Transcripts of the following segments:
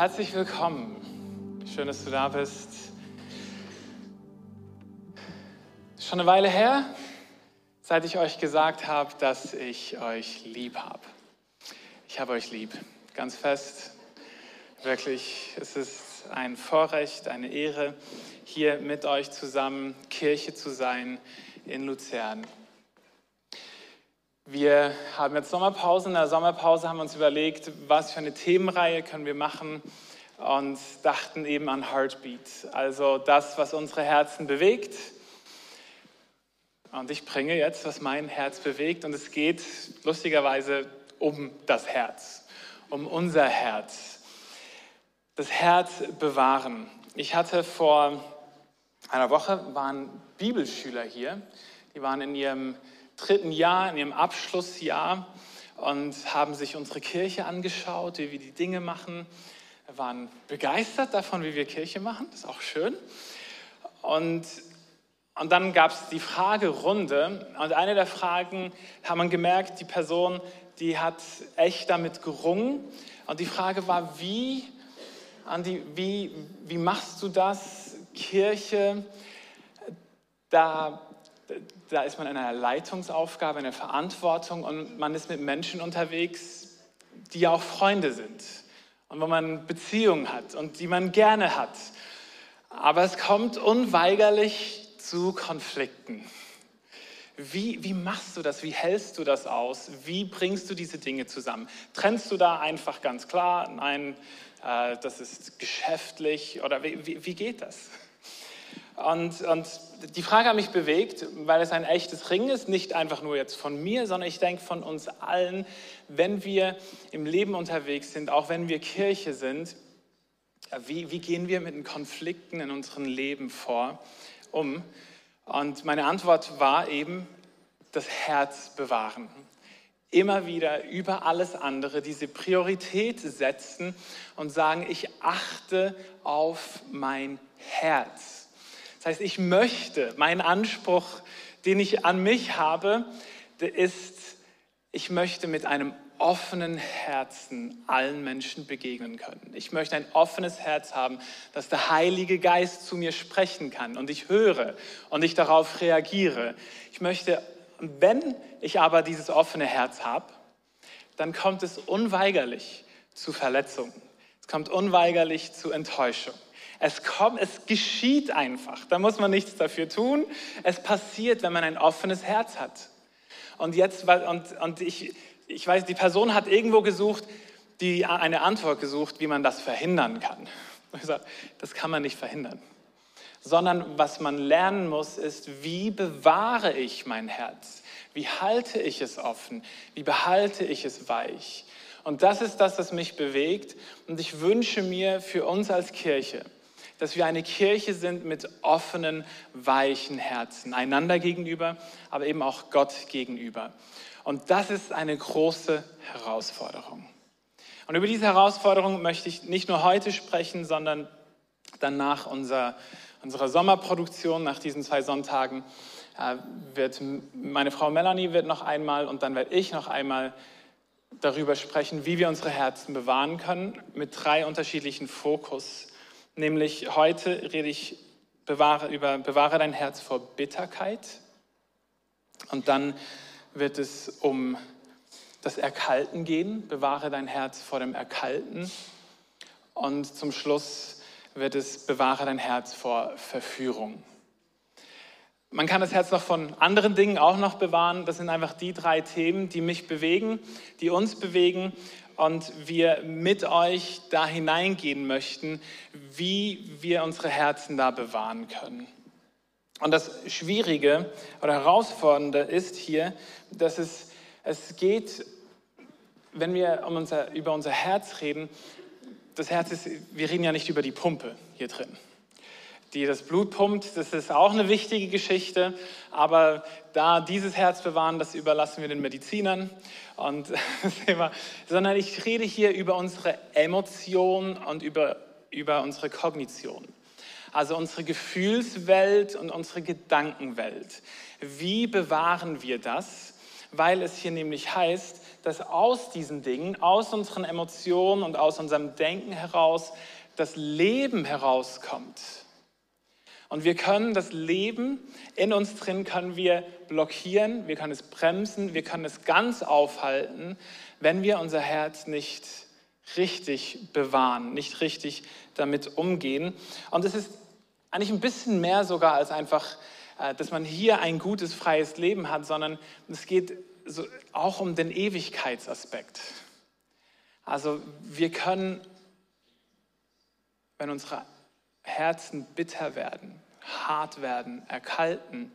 Herzlich willkommen. Schön, dass du da bist. Schon eine Weile her, seit ich euch gesagt habe, dass ich euch lieb habe. Ich habe euch lieb, ganz fest. Wirklich, es ist ein Vorrecht, eine Ehre, hier mit euch zusammen Kirche zu sein in Luzern. Wir haben jetzt Sommerpause. In der Sommerpause haben wir uns überlegt, was für eine Themenreihe können wir machen und dachten eben an Heartbeat, also das, was unsere Herzen bewegt. Und ich bringe jetzt, was mein Herz bewegt und es geht lustigerweise um das Herz, um unser Herz. Das Herz bewahren. Ich hatte vor einer Woche waren Bibelschüler hier, die waren in ihrem dritten Jahr, in ihrem Abschlussjahr und haben sich unsere Kirche angeschaut, wie wir die Dinge machen. Wir waren begeistert davon, wie wir Kirche machen. Das ist auch schön. Und, und dann gab es die Fragerunde. Und eine der Fragen haben man gemerkt, die Person, die hat echt damit gerungen. Und die Frage war, wie, Andi, wie, wie machst du das, Kirche da da ist man in einer Leitungsaufgabe, in einer Verantwortung und man ist mit Menschen unterwegs, die ja auch Freunde sind und wo man Beziehungen hat und die man gerne hat. Aber es kommt unweigerlich zu Konflikten. Wie, wie machst du das? Wie hältst du das aus? Wie bringst du diese Dinge zusammen? Trennst du da einfach ganz klar, nein, äh, das ist geschäftlich oder wie, wie, wie geht das? Und, und die Frage hat mich bewegt, weil es ein echtes Ring ist, nicht einfach nur jetzt von mir, sondern ich denke von uns allen, wenn wir im Leben unterwegs sind, auch wenn wir Kirche sind, wie, wie gehen wir mit den Konflikten in unserem Leben vor, um? Und meine Antwort war eben, das Herz bewahren. Immer wieder über alles andere diese Priorität setzen und sagen, ich achte auf mein Herz. Das heißt, ich möchte, mein Anspruch, den ich an mich habe, ist, ich möchte mit einem offenen Herzen allen Menschen begegnen können. Ich möchte ein offenes Herz haben, dass der Heilige Geist zu mir sprechen kann und ich höre und ich darauf reagiere. Ich möchte, wenn ich aber dieses offene Herz habe, dann kommt es unweigerlich zu Verletzungen. Es kommt unweigerlich zu Enttäuschung. Es kommt, es geschieht einfach. Da muss man nichts dafür tun. Es passiert, wenn man ein offenes Herz hat. Und jetzt, und, und ich, ich weiß, die Person hat irgendwo gesucht, die, eine Antwort gesucht, wie man das verhindern kann. Das kann man nicht verhindern. Sondern was man lernen muss, ist, wie bewahre ich mein Herz? Wie halte ich es offen? Wie behalte ich es weich? Und das ist das, was mich bewegt. Und ich wünsche mir für uns als Kirche, dass wir eine Kirche sind mit offenen, weichen Herzen, einander gegenüber, aber eben auch Gott gegenüber. Und das ist eine große Herausforderung. Und über diese Herausforderung möchte ich nicht nur heute sprechen, sondern dann nach unserer, unserer Sommerproduktion, nach diesen zwei Sonntagen, äh, wird meine Frau Melanie wird noch einmal und dann werde ich noch einmal darüber sprechen, wie wir unsere Herzen bewahren können, mit drei unterschiedlichen Fokus Nämlich heute rede ich bewahre, über bewahre dein Herz vor Bitterkeit. Und dann wird es um das Erkalten gehen. Bewahre dein Herz vor dem Erkalten. Und zum Schluss wird es bewahre dein Herz vor Verführung. Man kann das Herz noch von anderen Dingen auch noch bewahren. Das sind einfach die drei Themen, die mich bewegen, die uns bewegen und wir mit euch da hineingehen möchten, wie wir unsere Herzen da bewahren können. Und das Schwierige oder Herausfordernde ist hier, dass es, es geht, wenn wir um unser, über unser Herz reden, das Herz ist, wir reden ja nicht über die Pumpe hier drin die das Blut pumpt. Das ist auch eine wichtige Geschichte. Aber da dieses Herz bewahren, das überlassen wir den Medizinern. Und, sondern ich rede hier über unsere Emotionen und über, über unsere Kognition. Also unsere Gefühlswelt und unsere Gedankenwelt. Wie bewahren wir das? Weil es hier nämlich heißt, dass aus diesen Dingen, aus unseren Emotionen und aus unserem Denken heraus das Leben herauskommt. Und wir können das Leben in uns drin können wir blockieren, wir können es bremsen, wir können es ganz aufhalten, wenn wir unser Herz nicht richtig bewahren, nicht richtig damit umgehen. Und es ist eigentlich ein bisschen mehr sogar als einfach, äh, dass man hier ein gutes, freies Leben hat, sondern es geht auch um den Ewigkeitsaspekt. Also wir können, wenn unsere Herzen bitter werden, hart werden, erkalten,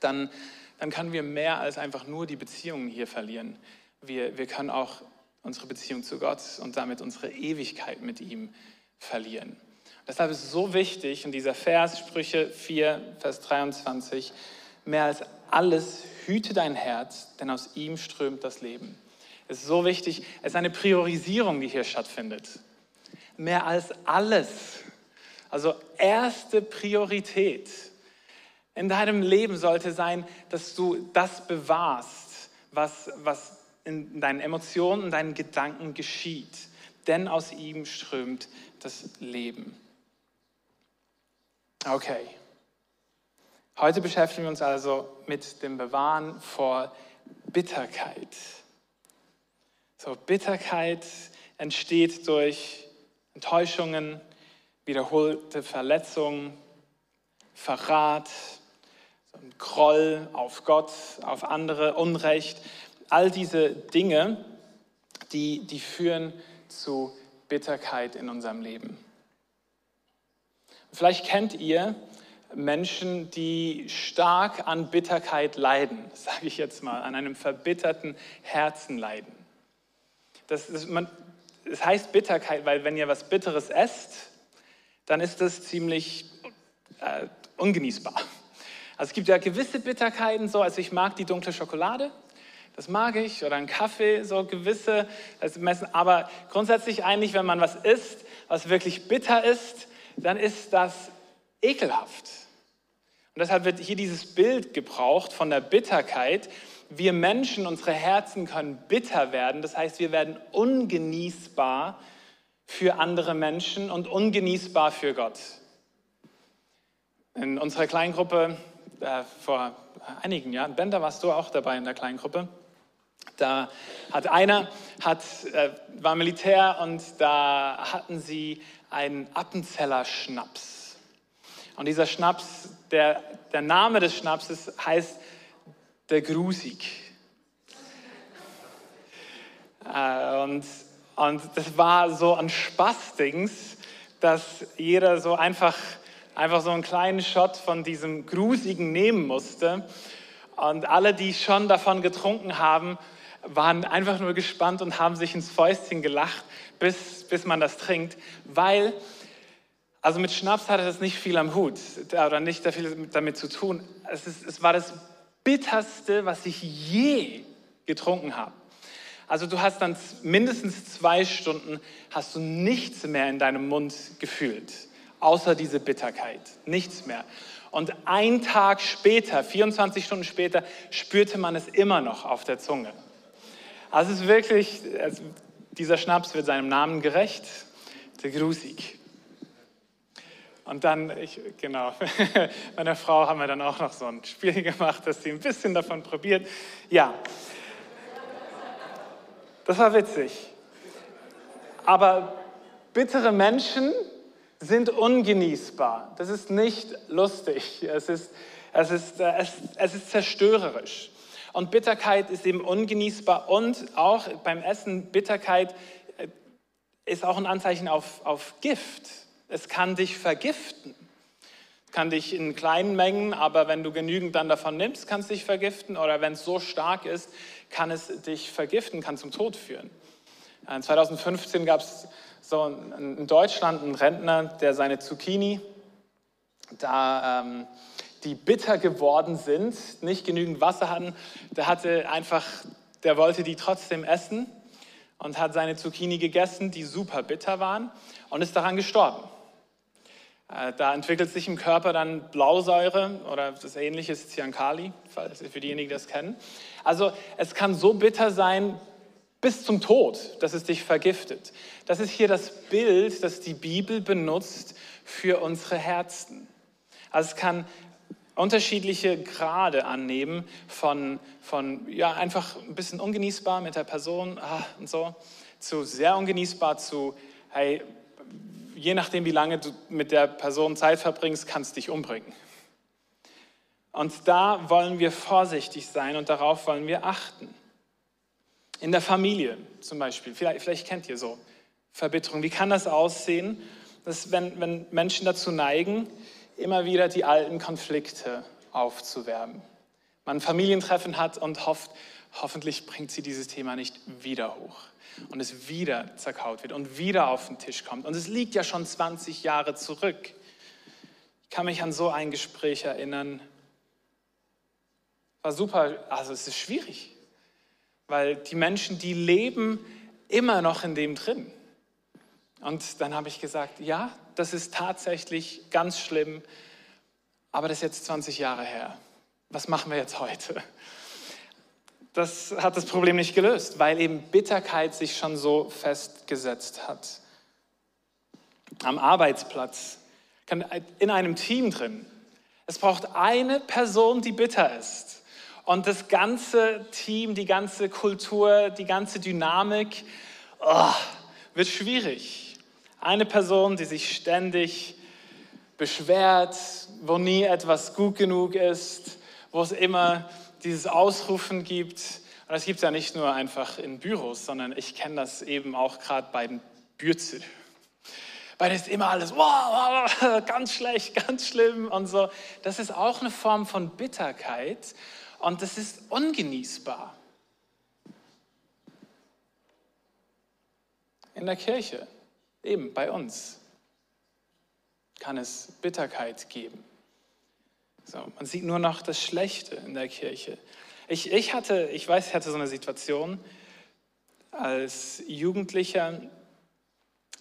dann, dann können wir mehr als einfach nur die Beziehungen hier verlieren. Wir, wir können auch unsere Beziehung zu Gott und damit unsere Ewigkeit mit ihm verlieren. Deshalb ist es so wichtig, und dieser Vers, Sprüche 4, Vers 23, mehr als alles hüte dein Herz, denn aus ihm strömt das Leben. Es ist so wichtig, es ist eine Priorisierung, die hier stattfindet. Mehr als alles also erste Priorität in deinem Leben sollte sein, dass du das bewahrst, was, was in deinen Emotionen, in deinen Gedanken geschieht. Denn aus ihm strömt das Leben. Okay. Heute beschäftigen wir uns also mit dem Bewahren vor Bitterkeit. So, Bitterkeit entsteht durch Enttäuschungen, wiederholte Verletzungen, Verrat, Groll auf Gott, auf andere, Unrecht. All diese Dinge, die, die führen zu Bitterkeit in unserem Leben. Vielleicht kennt ihr Menschen, die stark an Bitterkeit leiden, sage ich jetzt mal, an einem verbitterten Herzen leiden. Das, ist, man, das heißt Bitterkeit, weil wenn ihr was Bitteres esst, dann ist das ziemlich äh, ungenießbar. Also es gibt ja gewisse Bitterkeiten, so, also ich mag die dunkle Schokolade, das mag ich, oder einen Kaffee, so gewisse, also messen, aber grundsätzlich eigentlich, wenn man was isst, was wirklich bitter ist, dann ist das ekelhaft. Und deshalb wird hier dieses Bild gebraucht von der Bitterkeit. Wir Menschen, unsere Herzen können bitter werden, das heißt, wir werden ungenießbar für andere Menschen und ungenießbar für Gott. In unserer Kleingruppe äh, vor einigen Jahren, Ben, da warst du auch dabei in der Kleingruppe. Da hat einer, hat, äh, war Militär und da hatten sie einen Appenzeller Schnaps. Und dieser Schnaps, der, der Name des Schnapses heißt der Grusig. Äh, und und das war so ein Spaßdings, dass jeder so einfach, einfach so einen kleinen Shot von diesem Grusigen nehmen musste. Und alle, die schon davon getrunken haben, waren einfach nur gespannt und haben sich ins Fäustchen gelacht, bis, bis man das trinkt, weil, also mit Schnaps hatte das nicht viel am Hut oder nicht viel damit zu tun. Es, ist, es war das Bitterste, was ich je getrunken habe. Also du hast dann mindestens zwei Stunden, hast du nichts mehr in deinem Mund gefühlt, außer diese Bitterkeit, nichts mehr. Und ein Tag später, 24 Stunden später, spürte man es immer noch auf der Zunge. Also es ist wirklich, also dieser Schnaps wird seinem Namen gerecht, der Grusig. Und dann, ich, genau, meiner Frau haben wir dann auch noch so ein Spiel gemacht, dass sie ein bisschen davon probiert. Ja, das war witzig. Aber bittere Menschen sind ungenießbar. Das ist nicht lustig. Es ist, es ist, äh, es, es ist zerstörerisch. Und Bitterkeit ist eben ungenießbar. Und auch beim Essen, Bitterkeit äh, ist auch ein Anzeichen auf, auf Gift. Es kann dich vergiften. Kann dich in kleinen Mengen, aber wenn du genügend dann davon nimmst, kann es dich vergiften. Oder wenn es so stark ist, kann es dich vergiften, kann zum Tod führen. 2015 gab es so in Deutschland einen Rentner, der seine Zucchini, da ähm, die bitter geworden sind, nicht genügend Wasser hatten, der hatte einfach, der wollte die trotzdem essen und hat seine Zucchini gegessen, die super bitter waren und ist daran gestorben. Äh, da entwickelt sich im Körper dann Blausäure oder das ähnliche ist Cyankali, für diejenigen, die das kennen. Also es kann so bitter sein, bis zum Tod, dass es dich vergiftet. Das ist hier das Bild, das die Bibel benutzt für unsere Herzen. Also es kann unterschiedliche Grade annehmen von, von ja, einfach ein bisschen ungenießbar mit der Person ah, und so, zu sehr ungenießbar, zu, hey, je nachdem, wie lange du mit der Person Zeit verbringst, kannst du dich umbringen. Und da wollen wir vorsichtig sein und darauf wollen wir achten. In der Familie zum Beispiel, vielleicht, vielleicht kennt ihr so Verbitterung. Wie kann das aussehen, dass wenn, wenn Menschen dazu neigen, immer wieder die alten Konflikte aufzuwärmen? Man ein Familientreffen hat und hofft, hoffentlich bringt sie dieses Thema nicht wieder hoch und es wieder zerkaut wird und wieder auf den Tisch kommt. Und es liegt ja schon 20 Jahre zurück. Ich kann mich an so ein Gespräch erinnern. War super, also es ist schwierig, weil die Menschen, die leben immer noch in dem drin. Und dann habe ich gesagt, ja, das ist tatsächlich ganz schlimm, aber das ist jetzt 20 Jahre her. Was machen wir jetzt heute? Das hat das Problem nicht gelöst, weil eben Bitterkeit sich schon so festgesetzt hat. Am Arbeitsplatz, in einem Team drin. Es braucht eine Person, die bitter ist. Und das ganze Team, die ganze Kultur, die ganze Dynamik oh, wird schwierig. Eine Person, die sich ständig beschwert, wo nie etwas gut genug ist, wo es immer dieses Ausrufen gibt. Und das gibt es ja nicht nur einfach in Büros, sondern ich kenne das eben auch gerade bei den Bürzel. Weil es immer alles, wow, ganz schlecht, ganz schlimm und so. Das ist auch eine Form von Bitterkeit und das ist ungenießbar. In der Kirche, eben bei uns, kann es Bitterkeit geben. So, man sieht nur noch das Schlechte in der Kirche. Ich, ich hatte, ich weiß, ich hatte so eine Situation als Jugendlicher,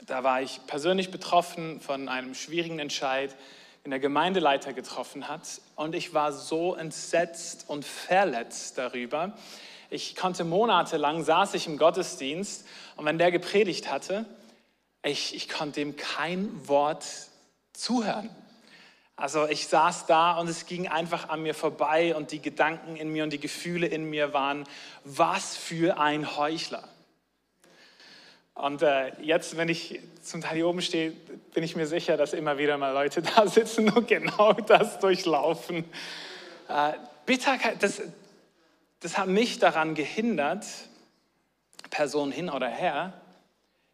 da war ich persönlich betroffen von einem schwierigen Entscheid, den der Gemeindeleiter getroffen hat. Und ich war so entsetzt und verletzt darüber. Ich konnte monatelang, saß ich im Gottesdienst und wenn der gepredigt hatte, ich, ich konnte ihm kein Wort zuhören. Also ich saß da und es ging einfach an mir vorbei und die Gedanken in mir und die Gefühle in mir waren, was für ein Heuchler. Und äh, jetzt, wenn ich zum Teil hier oben stehe, bin ich mir sicher, dass immer wieder mal Leute da sitzen und genau das durchlaufen. Äh, Bitterkeit, das, das hat mich daran gehindert, Person hin oder her.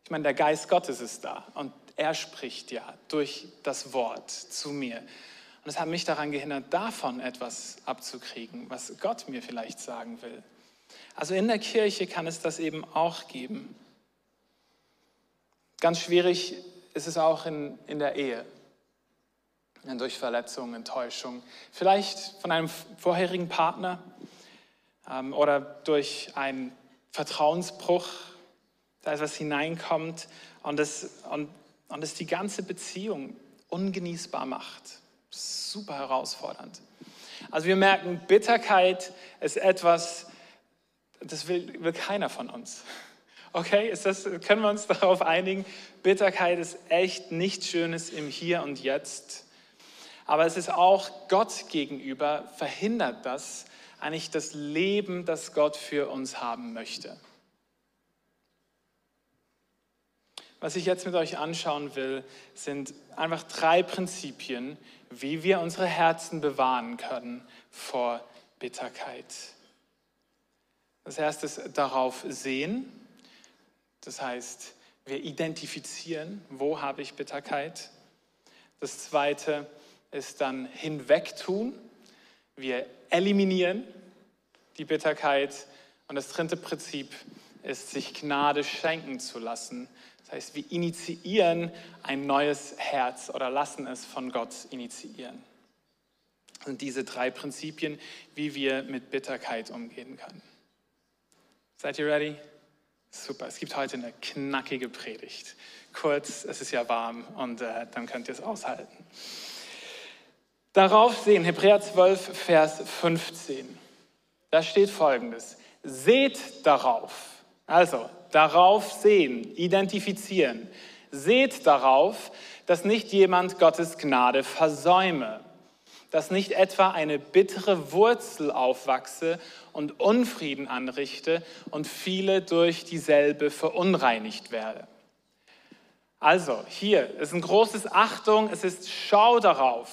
Ich meine, der Geist Gottes ist da und er spricht ja durch das Wort zu mir. Und es hat mich daran gehindert, davon etwas abzukriegen, was Gott mir vielleicht sagen will. Also in der Kirche kann es das eben auch geben. Ganz schwierig ist es auch in, in der Ehe. Durch Verletzung, Enttäuschung. Vielleicht von einem vorherigen Partner ähm, oder durch einen Vertrauensbruch, da etwas hineinkommt und es, und, und es die ganze Beziehung ungenießbar macht. Super herausfordernd. Also wir merken, Bitterkeit ist etwas, das will, will keiner von uns. Okay, ist das, können wir uns darauf einigen? Bitterkeit ist echt nichts Schönes im Hier und Jetzt. Aber es ist auch Gott gegenüber, verhindert das eigentlich das Leben, das Gott für uns haben möchte. Was ich jetzt mit euch anschauen will, sind einfach drei Prinzipien, wie wir unsere Herzen bewahren können vor Bitterkeit. Das erste ist darauf sehen. Das heißt, wir identifizieren, wo habe ich Bitterkeit. Das zweite ist dann hinwegtun. Wir eliminieren die Bitterkeit. Und das dritte Prinzip ist, sich Gnade schenken zu lassen. Das heißt, wir initiieren ein neues Herz oder lassen es von Gott initiieren. Das sind diese drei Prinzipien, wie wir mit Bitterkeit umgehen können. Seid ihr ready? Super, es gibt heute eine knackige Predigt. Kurz, es ist ja warm und äh, dann könnt ihr es aushalten. Darauf sehen, Hebräer 12, Vers 15. Da steht folgendes: Seht darauf, Also, darauf sehen, identifizieren. Seht darauf, dass nicht jemand Gottes Gnade versäume, dass nicht etwa eine bittere Wurzel aufwachse und Unfrieden anrichte und viele durch dieselbe verunreinigt werde. Also, hier ist ein großes Achtung, es ist Schau darauf,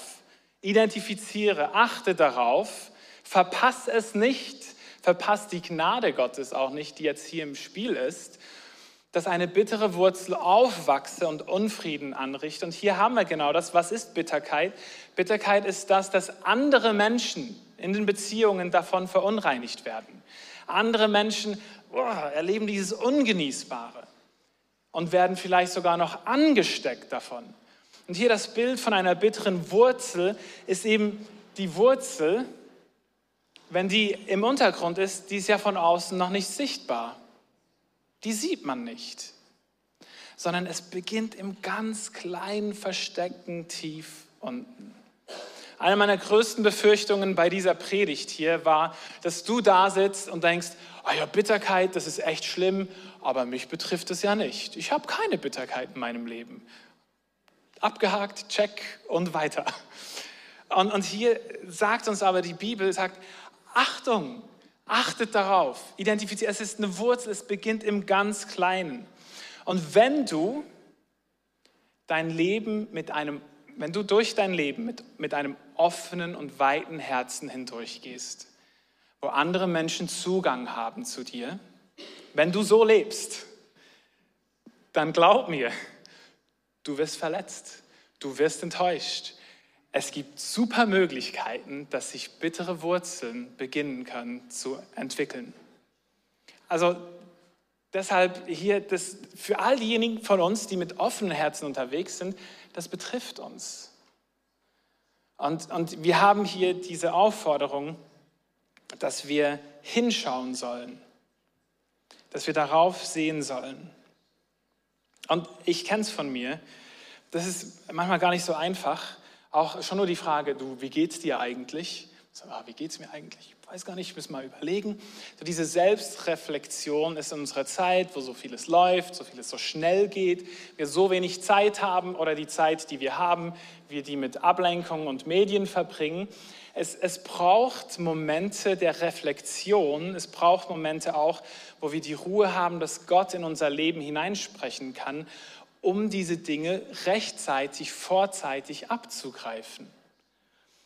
identifiziere, achte darauf, verpass es nicht, verpass die Gnade Gottes auch nicht, die jetzt hier im Spiel ist, dass eine bittere Wurzel aufwachse und Unfrieden anrichte. Und hier haben wir genau das. Was ist Bitterkeit? Bitterkeit ist das, dass andere Menschen in den Beziehungen davon verunreinigt werden. Andere Menschen oh, erleben dieses Ungenießbare und werden vielleicht sogar noch angesteckt davon. Und hier das Bild von einer bitteren Wurzel ist eben die Wurzel, wenn die im Untergrund ist, die ist ja von außen noch nicht sichtbar. Die sieht man nicht, sondern es beginnt im ganz kleinen, versteckten Tief unten. Eine meiner größten Befürchtungen bei dieser Predigt hier war, dass du da sitzt und denkst, oh ja, Bitterkeit, das ist echt schlimm, aber mich betrifft es ja nicht. Ich habe keine Bitterkeit in meinem Leben. Abgehakt, check und weiter. Und, und hier sagt uns aber die Bibel, sagt, Achtung, achtet darauf, identifiziert, es ist eine Wurzel, es beginnt im ganz Kleinen. Und wenn du dein Leben mit einem, wenn du durch dein Leben mit, mit einem offenen und weiten Herzen hindurchgehst, wo andere Menschen Zugang haben zu dir, wenn du so lebst, dann glaub mir, du wirst verletzt, du wirst enttäuscht, es gibt super Möglichkeiten, dass sich bittere Wurzeln beginnen können zu entwickeln. Also deshalb hier, das, für all diejenigen von uns, die mit offenen Herzen unterwegs sind, das betrifft uns. Und, und wir haben hier diese Aufforderung, dass wir hinschauen sollen, dass wir darauf sehen sollen. Und ich kenne es von mir, das ist manchmal gar nicht so einfach, auch schon nur die Frage, du, wie geht's dir eigentlich? So, ah, wie geht's mir eigentlich? Ich weiß gar nicht, ich muss mal überlegen. So diese Selbstreflexion ist in unserer Zeit, wo so vieles läuft, so vieles so schnell geht, wir so wenig Zeit haben oder die Zeit, die wir haben, wir die mit Ablenkung und Medien verbringen. Es, es braucht Momente der Reflexion, es braucht Momente auch, wo wir die Ruhe haben, dass Gott in unser Leben hineinsprechen kann um diese Dinge rechtzeitig, vorzeitig abzugreifen.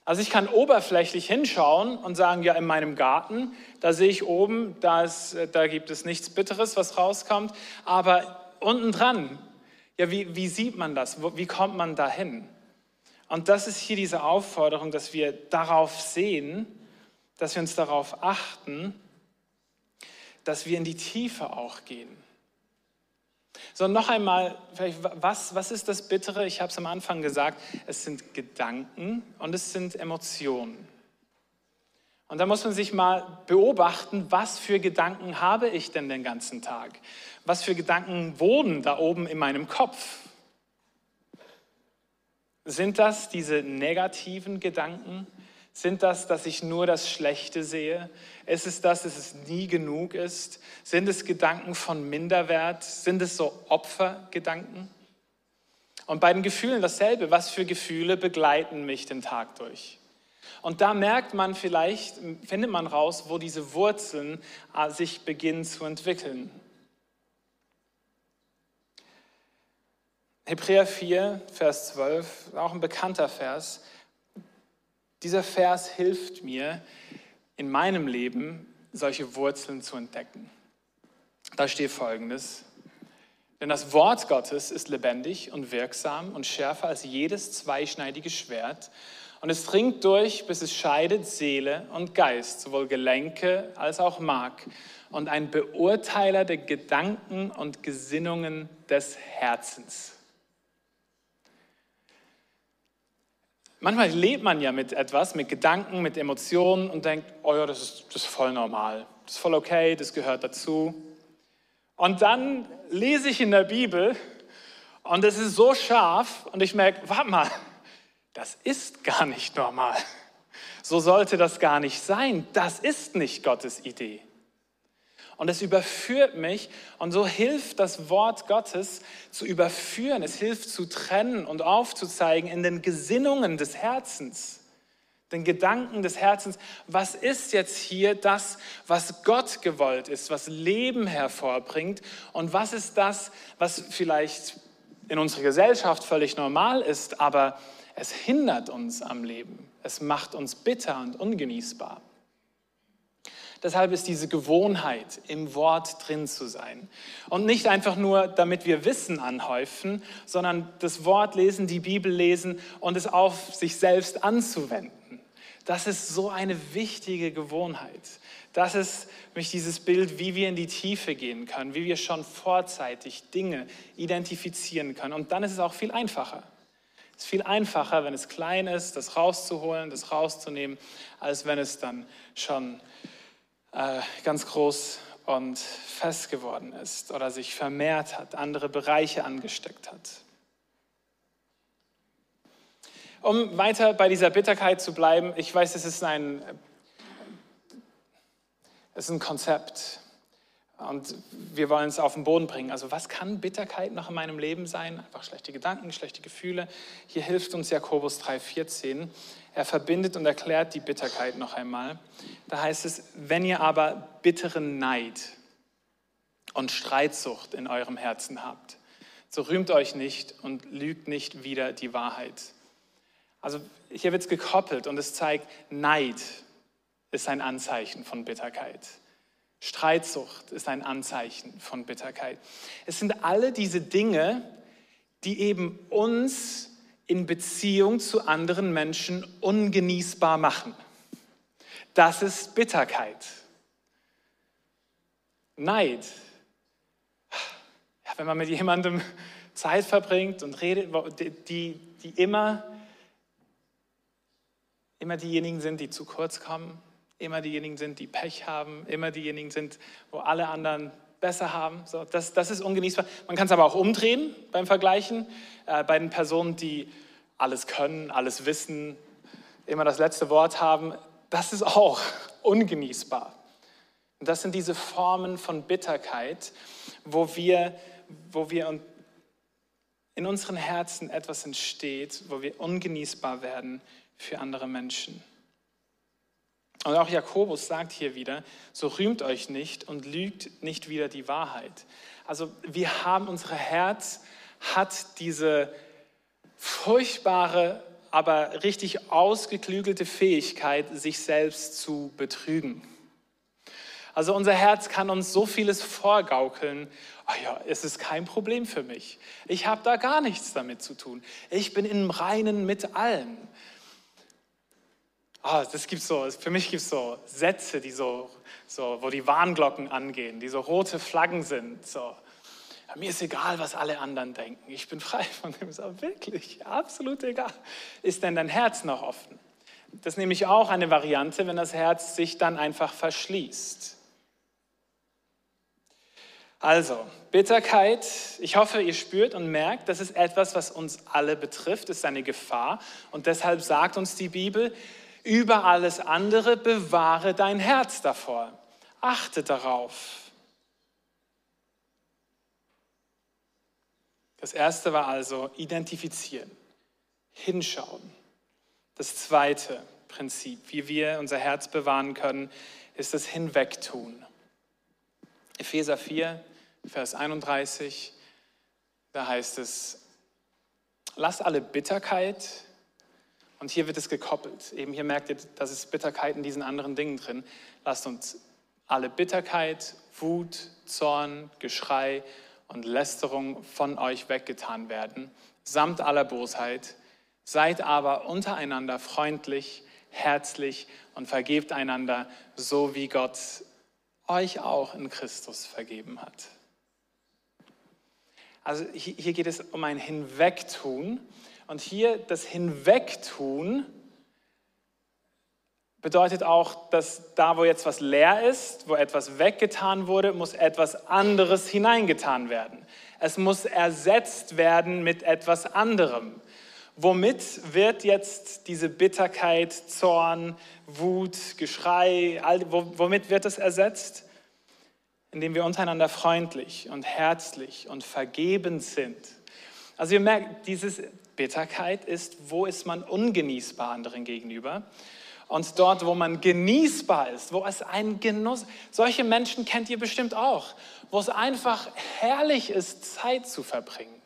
Also ich kann oberflächlich hinschauen und sagen, ja, in meinem Garten, da sehe ich oben, da, ist, da gibt es nichts Bitteres, was rauskommt, aber unten dran, ja, wie, wie sieht man das? Wie kommt man dahin? Und das ist hier diese Aufforderung, dass wir darauf sehen, dass wir uns darauf achten, dass wir in die Tiefe auch gehen. So, noch einmal, was, was ist das Bittere? Ich habe es am Anfang gesagt, es sind Gedanken und es sind Emotionen. Und da muss man sich mal beobachten, was für Gedanken habe ich denn den ganzen Tag? Was für Gedanken wohnen da oben in meinem Kopf? Sind das diese negativen Gedanken? Sind das, dass ich nur das Schlechte sehe? Ist es das, dass es nie genug ist? Sind es Gedanken von Minderwert? Sind es so Opfergedanken? Und bei den Gefühlen dasselbe. Was für Gefühle begleiten mich den Tag durch? Und da merkt man vielleicht, findet man raus, wo diese Wurzeln äh, sich beginnen zu entwickeln. Hebräer 4, Vers 12, auch ein bekannter Vers. Dieser Vers hilft mir in meinem Leben, solche Wurzeln zu entdecken. Da steht folgendes. Denn das Wort Gottes ist lebendig und wirksam und schärfer als jedes zweischneidige Schwert. Und es dringt durch, bis es scheidet Seele und Geist, sowohl Gelenke als auch Mark. Und ein Beurteiler der Gedanken und Gesinnungen des Herzens. Manchmal lebt man ja mit etwas, mit Gedanken, mit Emotionen und denkt, oh ja, das ist, das ist voll normal, das ist voll okay, das gehört dazu. Und dann lese ich in der Bibel und es ist so scharf und ich merke, warte mal, das ist gar nicht normal. So sollte das gar nicht sein. Das ist nicht Gottes Idee. Und es überführt mich und so hilft das Wort Gottes zu überführen. Es hilft zu trennen und aufzuzeigen in den Gesinnungen des Herzens, den Gedanken des Herzens. Was ist jetzt hier das, was Gott gewollt ist, was Leben hervorbringt? Und was ist das, was vielleicht in unserer Gesellschaft völlig normal ist, aber es hindert uns am Leben. Es macht uns bitter und ungenießbar. Deshalb ist diese Gewohnheit, im Wort drin zu sein. Und nicht einfach nur, damit wir Wissen anhäufen, sondern das Wort lesen, die Bibel lesen und es auf sich selbst anzuwenden. Das ist so eine wichtige Gewohnheit. Das ist mich dieses Bild, wie wir in die Tiefe gehen können, wie wir schon vorzeitig Dinge identifizieren können. Und dann ist es auch viel einfacher. Es ist viel einfacher, wenn es klein ist, das rauszuholen, das rauszunehmen, als wenn es dann schon äh, ganz groß und fest geworden ist oder sich vermehrt hat, andere Bereiche angesteckt hat. Um weiter bei dieser Bitterkeit zu bleiben, ich weiß, es ist ein, es ist ein Konzept und wir wollen es auf den Boden bringen. Also was kann Bitterkeit noch in meinem Leben sein? Einfach schlechte Gedanken, schlechte Gefühle. Hier hilft uns Jakobus 3,14. Er verbindet und erklärt die Bitterkeit noch einmal. Da heißt es, wenn ihr aber bitteren Neid und Streitsucht in eurem Herzen habt, so rühmt euch nicht und lügt nicht wieder die Wahrheit. Also hier wird es gekoppelt und es zeigt, Neid ist ein Anzeichen von Bitterkeit. Streitsucht ist ein Anzeichen von Bitterkeit. Es sind alle diese Dinge, die eben uns in Beziehung zu anderen Menschen ungenießbar machen. Das ist Bitterkeit. Neid. Ja, wenn man mit jemandem Zeit verbringt und redet, die, die immer, immer diejenigen sind, die zu kurz kommen, immer diejenigen sind, die Pech haben, immer diejenigen sind, wo alle anderen besser haben. So, das, das ist ungenießbar. Man kann es aber auch umdrehen beim Vergleichen. Äh, bei den Personen, die alles können, alles wissen, immer das letzte Wort haben. Das ist auch ungenießbar. Und das sind diese Formen von Bitterkeit, wo wir, wo wir in unseren Herzen etwas entsteht, wo wir ungenießbar werden für andere Menschen. Und auch Jakobus sagt hier wieder, so rühmt euch nicht und lügt nicht wieder die Wahrheit. Also wir haben, unser Herz hat diese furchtbare, aber richtig ausgeklügelte Fähigkeit, sich selbst zu betrügen. Also unser Herz kann uns so vieles vorgaukeln. Ach ja, es ist kein Problem für mich. Ich habe da gar nichts damit zu tun. Ich bin im Reinen mit allem. Ah, das gibt so, für mich gibt es so Sätze, die so, so, wo die Warnglocken angehen, die so rote Flaggen sind. So. Mir ist egal, was alle anderen denken. Ich bin frei von dem. So, wirklich, absolut egal. Ist denn dein Herz noch offen? Das ist nämlich auch eine Variante, wenn das Herz sich dann einfach verschließt. Also, Bitterkeit, ich hoffe, ihr spürt und merkt, das ist etwas, was uns alle betrifft, ist eine Gefahr. Und deshalb sagt uns die Bibel, über alles andere bewahre dein Herz davor. Achte darauf. Das erste war also identifizieren, hinschauen. Das zweite Prinzip, wie wir unser Herz bewahren können, ist das Hinwegtun. Epheser 4, Vers 31, da heißt es, lasst alle Bitterkeit, und hier wird es gekoppelt. Eben hier merkt ihr, dass es Bitterkeit in diesen anderen Dingen drin. Lasst uns alle Bitterkeit, Wut, Zorn, Geschrei und Lästerung von euch weggetan werden, samt aller Bosheit. Seid aber untereinander freundlich, herzlich und vergebt einander, so wie Gott euch auch in Christus vergeben hat. Also hier geht es um ein Hinwegtun und hier das Hinwegtun bedeutet auch, dass da, wo jetzt was leer ist, wo etwas weggetan wurde, muss etwas anderes hineingetan werden. Es muss ersetzt werden mit etwas anderem. Womit wird jetzt diese Bitterkeit, Zorn, Wut, Geschrei, womit wird es ersetzt? indem wir untereinander freundlich und herzlich und vergebend sind. Also ihr merkt, diese Bitterkeit ist, wo ist man ungenießbar anderen gegenüber? Und dort, wo man genießbar ist, wo es ein Genuss, solche Menschen kennt ihr bestimmt auch, wo es einfach herrlich ist, Zeit zu verbringen,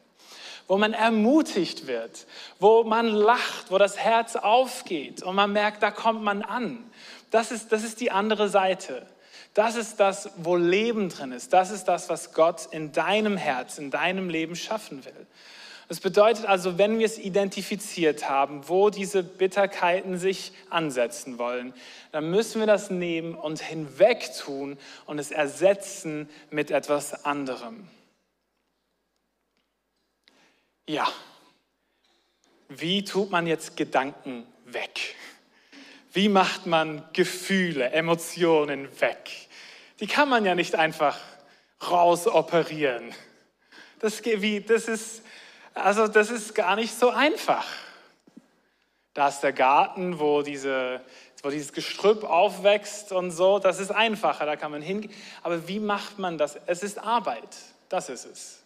wo man ermutigt wird, wo man lacht, wo das Herz aufgeht und man merkt, da kommt man an. Das ist, das ist die andere Seite. Das ist das, wo Leben drin ist. Das ist das, was Gott in deinem Herz, in deinem Leben schaffen will. Das bedeutet also, wenn wir es identifiziert haben, wo diese Bitterkeiten sich ansetzen wollen, dann müssen wir das nehmen und hinwegtun und es ersetzen mit etwas anderem. Ja, wie tut man jetzt Gedanken weg? Wie macht man Gefühle, Emotionen weg? Die kann man ja nicht einfach rausoperieren. Das, das, ist, also das ist gar nicht so einfach. Da ist der Garten, wo, diese, wo dieses Gestrüpp aufwächst und so. Das ist einfacher, da kann man hingehen. Aber wie macht man das? Es ist Arbeit. Das ist es.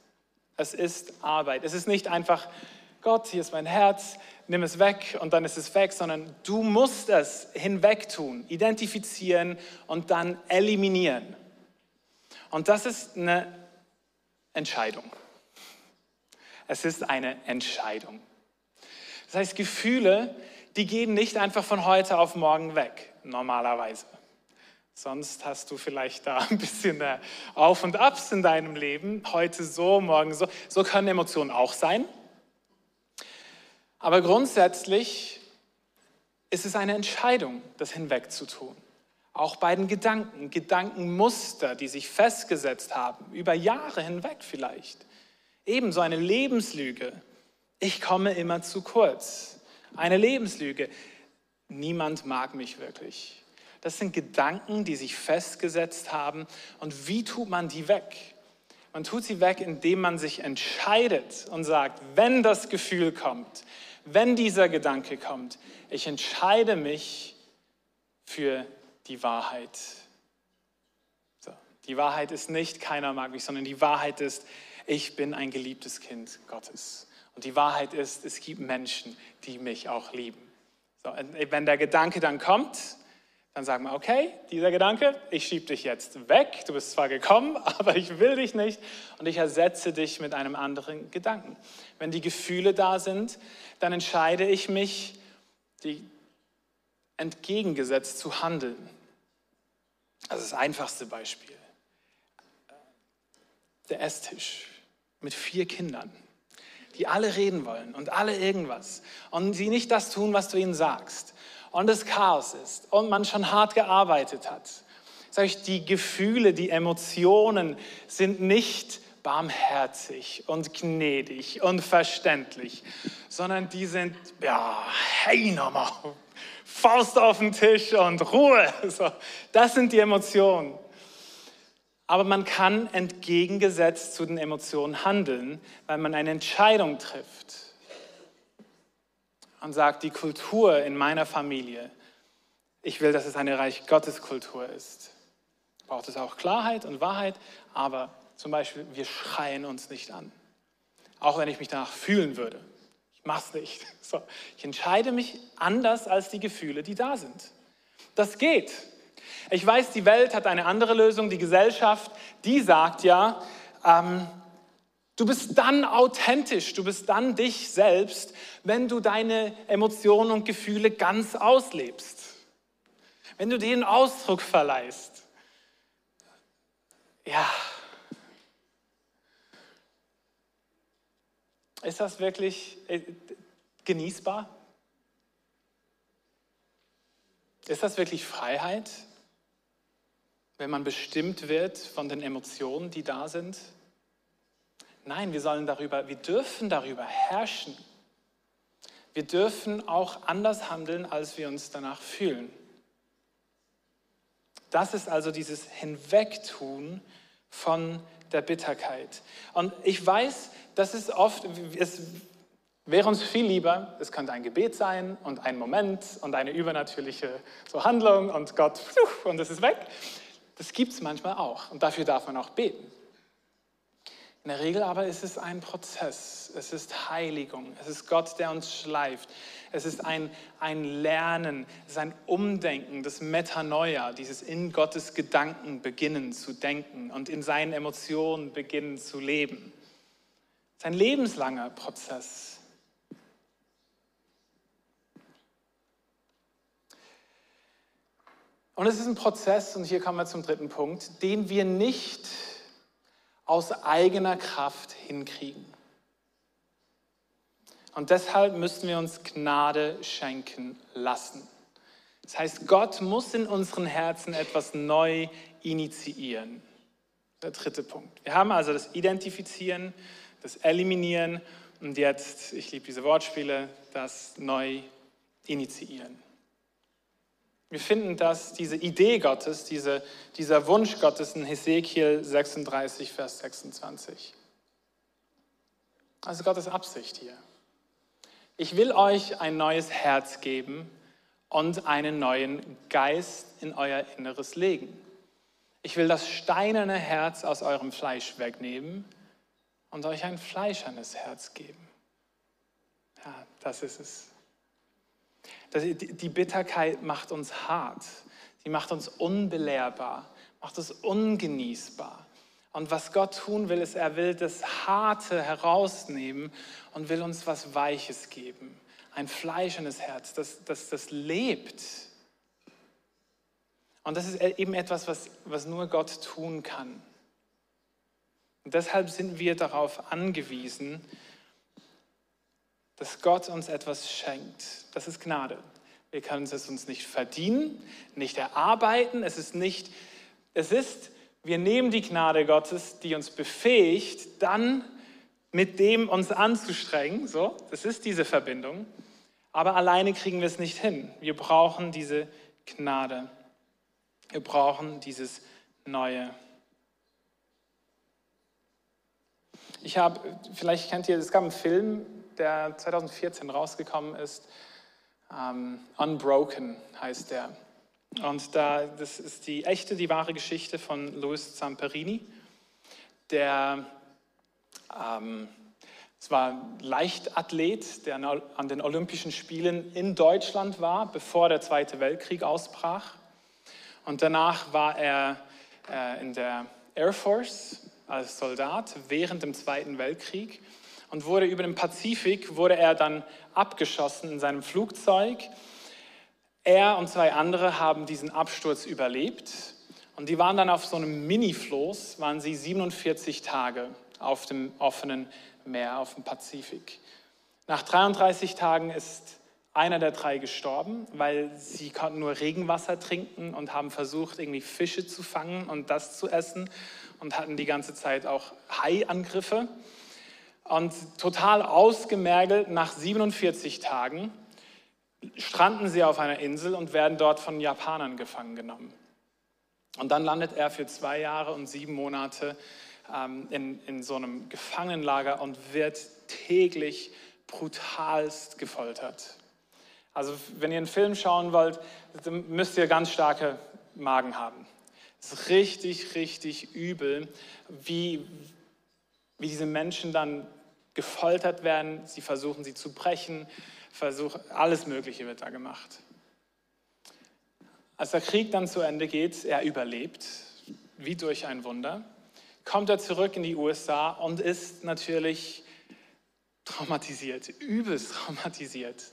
Es ist Arbeit. Es ist nicht einfach, Gott, hier ist mein Herz, nimm es weg und dann ist es weg, sondern du musst es hinwegtun, identifizieren und dann eliminieren. Und das ist eine Entscheidung. Es ist eine Entscheidung. Das heißt, Gefühle, die gehen nicht einfach von heute auf morgen weg, normalerweise. Sonst hast du vielleicht da ein bisschen Auf und Abs in deinem Leben, heute so, morgen so. So können Emotionen auch sein. Aber grundsätzlich ist es eine Entscheidung, das hinwegzutun. Auch bei den Gedanken, Gedankenmuster, die sich festgesetzt haben, über Jahre hinweg vielleicht. Ebenso eine Lebenslüge. Ich komme immer zu kurz. Eine Lebenslüge. Niemand mag mich wirklich. Das sind Gedanken, die sich festgesetzt haben. Und wie tut man die weg? Man tut sie weg, indem man sich entscheidet und sagt, wenn das Gefühl kommt, wenn dieser Gedanke kommt, ich entscheide mich für die Wahrheit. So, die Wahrheit ist nicht, keiner mag mich, sondern die Wahrheit ist, ich bin ein geliebtes Kind Gottes. Und die Wahrheit ist, es gibt Menschen, die mich auch lieben. So, wenn der Gedanke dann kommt, dann sagen wir, okay, dieser Gedanke, ich schiebe dich jetzt weg, du bist zwar gekommen, aber ich will dich nicht und ich ersetze dich mit einem anderen Gedanken. Wenn die Gefühle da sind, dann entscheide ich mich, die entgegengesetzt zu handeln. Das ist das einfachste Beispiel. Der Esstisch mit vier Kindern, die alle reden wollen und alle irgendwas und sie nicht das tun, was du ihnen sagst und es Chaos ist und man schon hart gearbeitet hat, sage ich, die Gefühle, die Emotionen sind nicht barmherzig und gnädig und verständlich, sondern die sind, ja, hey nochmal, Faust auf den Tisch und Ruhe. So, das sind die Emotionen. Aber man kann entgegengesetzt zu den Emotionen handeln, weil man eine Entscheidung trifft und sagt, die Kultur in meiner Familie, ich will, dass es eine Reich Gottes Kultur ist. Braucht es auch Klarheit und Wahrheit, aber zum Beispiel, wir schreien uns nicht an. Auch wenn ich mich danach fühlen würde. Ich mache es nicht. So, ich entscheide mich anders als die Gefühle, die da sind. Das geht. Ich weiß, die Welt hat eine andere Lösung. Die Gesellschaft, die sagt ja, ähm, Du bist dann authentisch, du bist dann dich selbst, wenn du deine Emotionen und Gefühle ganz auslebst. Wenn du denen Ausdruck verleihst. Ja. Ist das wirklich äh, genießbar? Ist das wirklich Freiheit, wenn man bestimmt wird von den Emotionen, die da sind? Nein, wir sollen darüber, wir dürfen darüber herrschen. Wir dürfen auch anders handeln, als wir uns danach fühlen. Das ist also dieses Hinwegtun von der Bitterkeit. Und ich weiß, das ist oft, es wäre uns viel lieber, es könnte ein Gebet sein und ein Moment und eine übernatürliche so Handlung und Gott und es ist weg. Das gibt es manchmal auch und dafür darf man auch beten. In der Regel aber ist es ein Prozess, es ist Heiligung, es ist Gott, der uns schleift, es ist ein, ein Lernen, es ist ein Umdenken, das Metanoia, dieses in Gottes Gedanken beginnen zu denken und in seinen Emotionen beginnen zu leben. Es ist ein lebenslanger Prozess. Und es ist ein Prozess, und hier kommen wir zum dritten Punkt, den wir nicht aus eigener Kraft hinkriegen. Und deshalb müssen wir uns Gnade schenken lassen. Das heißt, Gott muss in unseren Herzen etwas neu initiieren. Der dritte Punkt. Wir haben also das Identifizieren, das Eliminieren und jetzt, ich liebe diese Wortspiele, das neu initiieren. Wir finden, dass diese Idee Gottes, diese, dieser Wunsch Gottes in Hesekiel 36, Vers 26. Also Gottes Absicht hier. Ich will euch ein neues Herz geben und einen neuen Geist in euer Inneres legen. Ich will das steinerne Herz aus eurem Fleisch wegnehmen und euch ein fleischernes Herz geben. Ja, das ist es. Die Bitterkeit macht uns hart, sie macht uns unbelehrbar, macht uns ungenießbar. Und was Gott tun will, ist, er will das Harte herausnehmen und will uns was Weiches geben. Ein fleischendes Herz, das, das, das lebt. Und das ist eben etwas, was, was nur Gott tun kann. Und deshalb sind wir darauf angewiesen, dass Gott uns etwas schenkt. Das ist Gnade. Wir können es uns nicht verdienen, nicht erarbeiten. Es ist nicht, es ist, wir nehmen die Gnade Gottes, die uns befähigt, dann mit dem uns anzustrengen. So, das ist diese Verbindung. Aber alleine kriegen wir es nicht hin. Wir brauchen diese Gnade. Wir brauchen dieses Neue. Ich habe, vielleicht kennt ihr, es gab einen Film, der 2014 rausgekommen ist. Um, Unbroken heißt der. Und da, das ist die echte, die wahre Geschichte von Louis Zamperini, der ähm, es Leichtathlet, der an den Olympischen Spielen in Deutschland war, bevor der Zweite Weltkrieg ausbrach. Und danach war er äh, in der Air Force als Soldat während dem Zweiten Weltkrieg und wurde über den Pazifik, wurde er dann abgeschossen in seinem Flugzeug. Er und zwei andere haben diesen Absturz überlebt und die waren dann auf so einem Mini-Floß, waren sie 47 Tage auf dem offenen Meer, auf dem Pazifik. Nach 33 Tagen ist einer der drei gestorben, weil sie konnten nur Regenwasser trinken und haben versucht, irgendwie Fische zu fangen und das zu essen und hatten die ganze Zeit auch Haiangriffe. Und total ausgemergelt nach 47 Tagen stranden sie auf einer Insel und werden dort von Japanern gefangen genommen. Und dann landet er für zwei Jahre und sieben Monate ähm, in, in so einem Gefangenenlager und wird täglich brutalst gefoltert. Also wenn ihr einen Film schauen wollt, müsst ihr ganz starke Magen haben. Es ist richtig, richtig übel, wie, wie diese Menschen dann gefoltert werden, sie versuchen sie zu brechen, versuchen, alles Mögliche wird da gemacht. Als der Krieg dann zu Ende geht, er überlebt, wie durch ein Wunder, kommt er zurück in die USA und ist natürlich traumatisiert, übelst traumatisiert.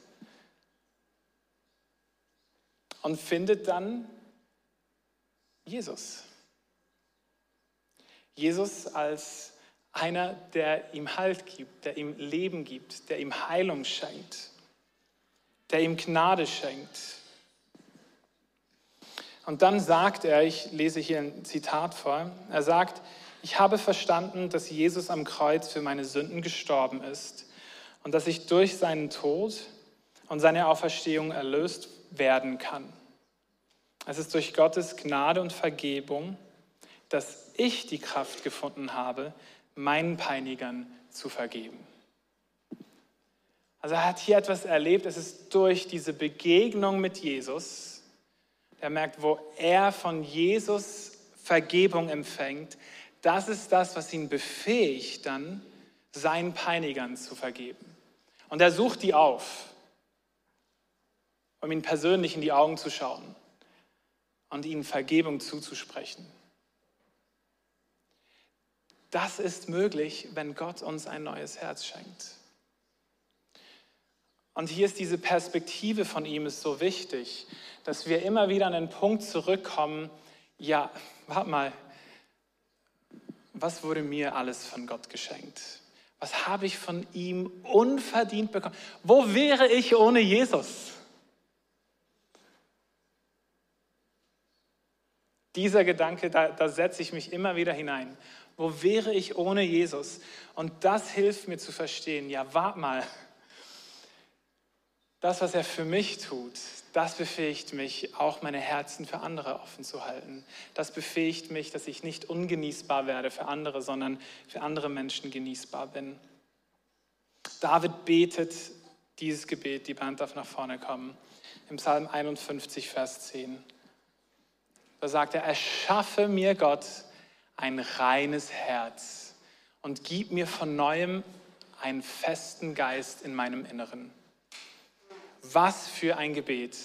Und findet dann Jesus. Jesus als einer, der ihm Halt gibt, der ihm Leben gibt, der ihm Heilung schenkt, der ihm Gnade schenkt. Und dann sagt er, ich lese hier ein Zitat vor, er sagt, ich habe verstanden, dass Jesus am Kreuz für meine Sünden gestorben ist und dass ich durch seinen Tod und seine Auferstehung erlöst werden kann. Es ist durch Gottes Gnade und Vergebung, dass ich die Kraft gefunden habe, meinen Peinigern zu vergeben. Also er hat hier etwas erlebt, es ist durch diese Begegnung mit Jesus, er merkt, wo er von Jesus Vergebung empfängt, das ist das, was ihn befähigt, dann seinen Peinigern zu vergeben. Und er sucht die auf, um ihn persönlich in die Augen zu schauen und ihnen Vergebung zuzusprechen. Das ist möglich, wenn Gott uns ein neues Herz schenkt. Und hier ist diese Perspektive von ihm ist so wichtig, dass wir immer wieder an den Punkt zurückkommen, ja, warte mal, was wurde mir alles von Gott geschenkt? Was habe ich von ihm unverdient bekommen? Wo wäre ich ohne Jesus? Dieser Gedanke, da, da setze ich mich immer wieder hinein. Wo wäre ich ohne Jesus? Und das hilft mir zu verstehen, ja, warte mal, das, was er für mich tut, das befähigt mich, auch meine Herzen für andere offen zu halten. Das befähigt mich, dass ich nicht ungenießbar werde für andere, sondern für andere Menschen genießbar bin. David betet dieses Gebet, die Band darf nach vorne kommen, im Psalm 51, Vers 10. Da sagt er, erschaffe mir Gott ein reines Herz und gib mir von neuem einen festen Geist in meinem Inneren. Was für ein Gebet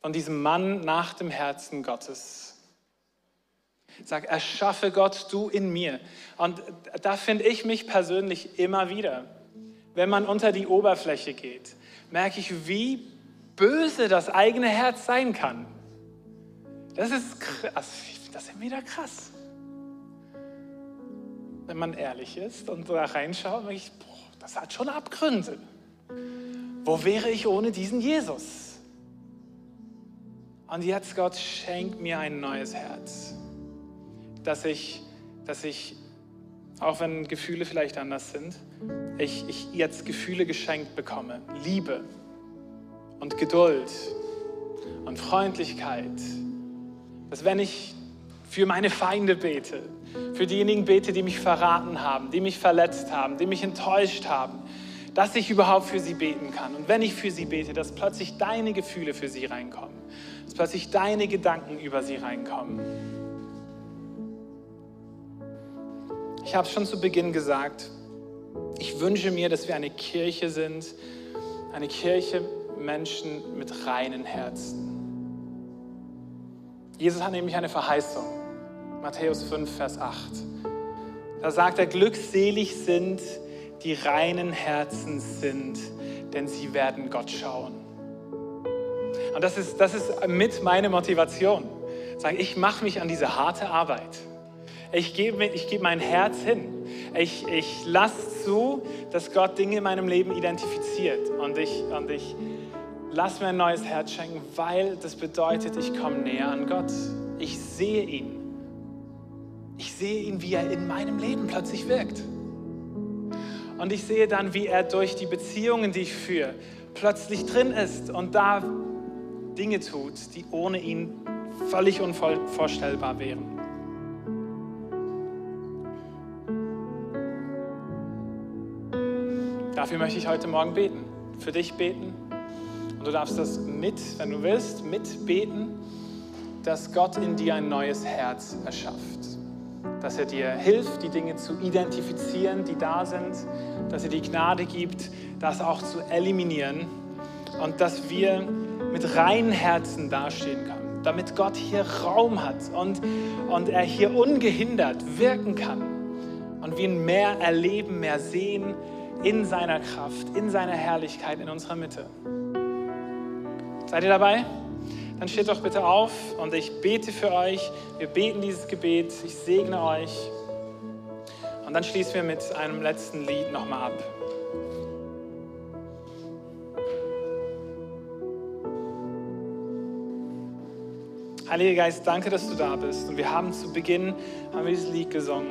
von diesem Mann nach dem Herzen Gottes. Sag, erschaffe Gott du in mir. Und da finde ich mich persönlich immer wieder. Wenn man unter die Oberfläche geht, merke ich, wie böse das eigene Herz sein kann. Das ist krass. Das ist wieder krass. Wenn man ehrlich ist und da reinschaut, denke ich, boah, das hat schon Abgründe. Wo wäre ich ohne diesen Jesus? Und jetzt, Gott, schenk mir ein neues Herz, dass ich, dass ich, auch wenn Gefühle vielleicht anders sind, ich, ich jetzt Gefühle geschenkt bekomme. Liebe und Geduld und Freundlichkeit. Dass wenn ich für meine Feinde bete, für diejenigen bete, die mich verraten haben, die mich verletzt haben, die mich enttäuscht haben, dass ich überhaupt für sie beten kann. Und wenn ich für sie bete, dass plötzlich deine Gefühle für sie reinkommen, dass plötzlich deine Gedanken über sie reinkommen. Ich habe es schon zu Beginn gesagt, ich wünsche mir, dass wir eine Kirche sind, eine Kirche Menschen mit reinen Herzen. Jesus hat nämlich eine Verheißung. Matthäus 5, Vers 8. Da sagt er, glückselig sind, die reinen Herzen sind, denn sie werden Gott schauen. Und das ist, das ist mit meine Motivation. Sagen, ich mache mich an diese harte Arbeit. Ich gebe ich geb mein Herz hin. Ich, ich lasse zu, dass Gott Dinge in meinem Leben identifiziert. Und ich, und ich lasse mir ein neues Herz schenken, weil das bedeutet, ich komme näher an Gott. Ich sehe ihn. Ich sehe ihn, wie er in meinem Leben plötzlich wirkt. Und ich sehe dann, wie er durch die Beziehungen, die ich führe, plötzlich drin ist und da Dinge tut, die ohne ihn völlig unvorstellbar wären. Dafür möchte ich heute Morgen beten, für dich beten. Und du darfst das mit, wenn du willst, mitbeten, dass Gott in dir ein neues Herz erschafft dass er dir hilft, die Dinge zu identifizieren, die da sind, dass er die Gnade gibt, das auch zu eliminieren und dass wir mit reinen Herzen dastehen können, damit Gott hier Raum hat und, und er hier ungehindert wirken kann und wir ihn mehr erleben, mehr sehen in seiner Kraft, in seiner Herrlichkeit in unserer Mitte. Seid ihr dabei? Dann steht doch bitte auf und ich bete für euch. Wir beten dieses Gebet. Ich segne euch. Und dann schließen wir mit einem letzten Lied nochmal ab. Heiliger Geist, danke, dass du da bist. Und wir haben zu Beginn haben wir dieses Lied gesungen,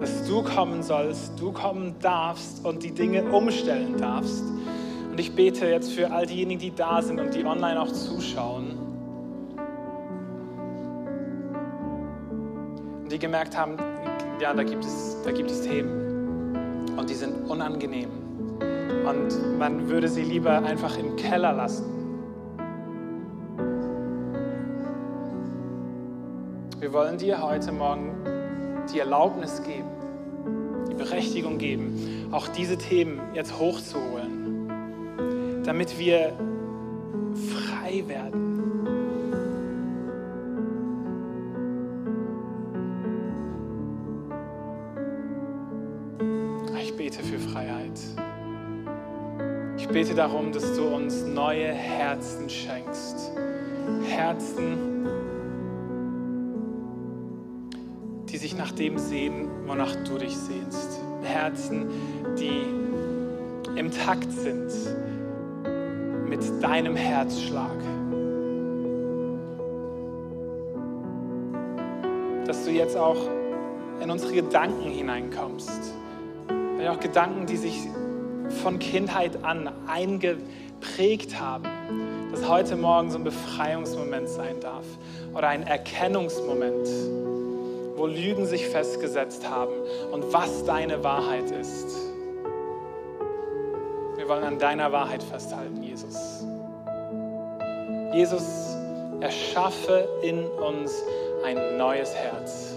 dass du kommen sollst, du kommen darfst und die Dinge umstellen darfst. Und ich bete jetzt für all diejenigen, die da sind und die online auch zuschauen. Und die gemerkt haben, ja, da gibt es, da gibt es Themen. Und die sind unangenehm. Und man würde sie lieber einfach im Keller lassen. wir wollen dir heute Morgen die Erlaubnis geben, die Berechtigung geben, auch diese Themen jetzt hochzuholen, damit wir frei werden. Ich bete für Freiheit. Ich bete darum, dass du uns neue Herzen schenkst. Herzen, die sich nach dem sehen, wonach du dich sehnst. Herzen, die im Takt sind mit deinem Herzschlag. Dass du jetzt auch in unsere Gedanken hineinkommst. auch Gedanken, die sich von Kindheit an eingeprägt haben, dass heute Morgen so ein Befreiungsmoment sein darf oder ein Erkennungsmoment, wo Lügen sich festgesetzt haben und was deine Wahrheit ist. Wir wollen an deiner Wahrheit festhalten, Jesus. Jesus, erschaffe in uns ein neues Herz.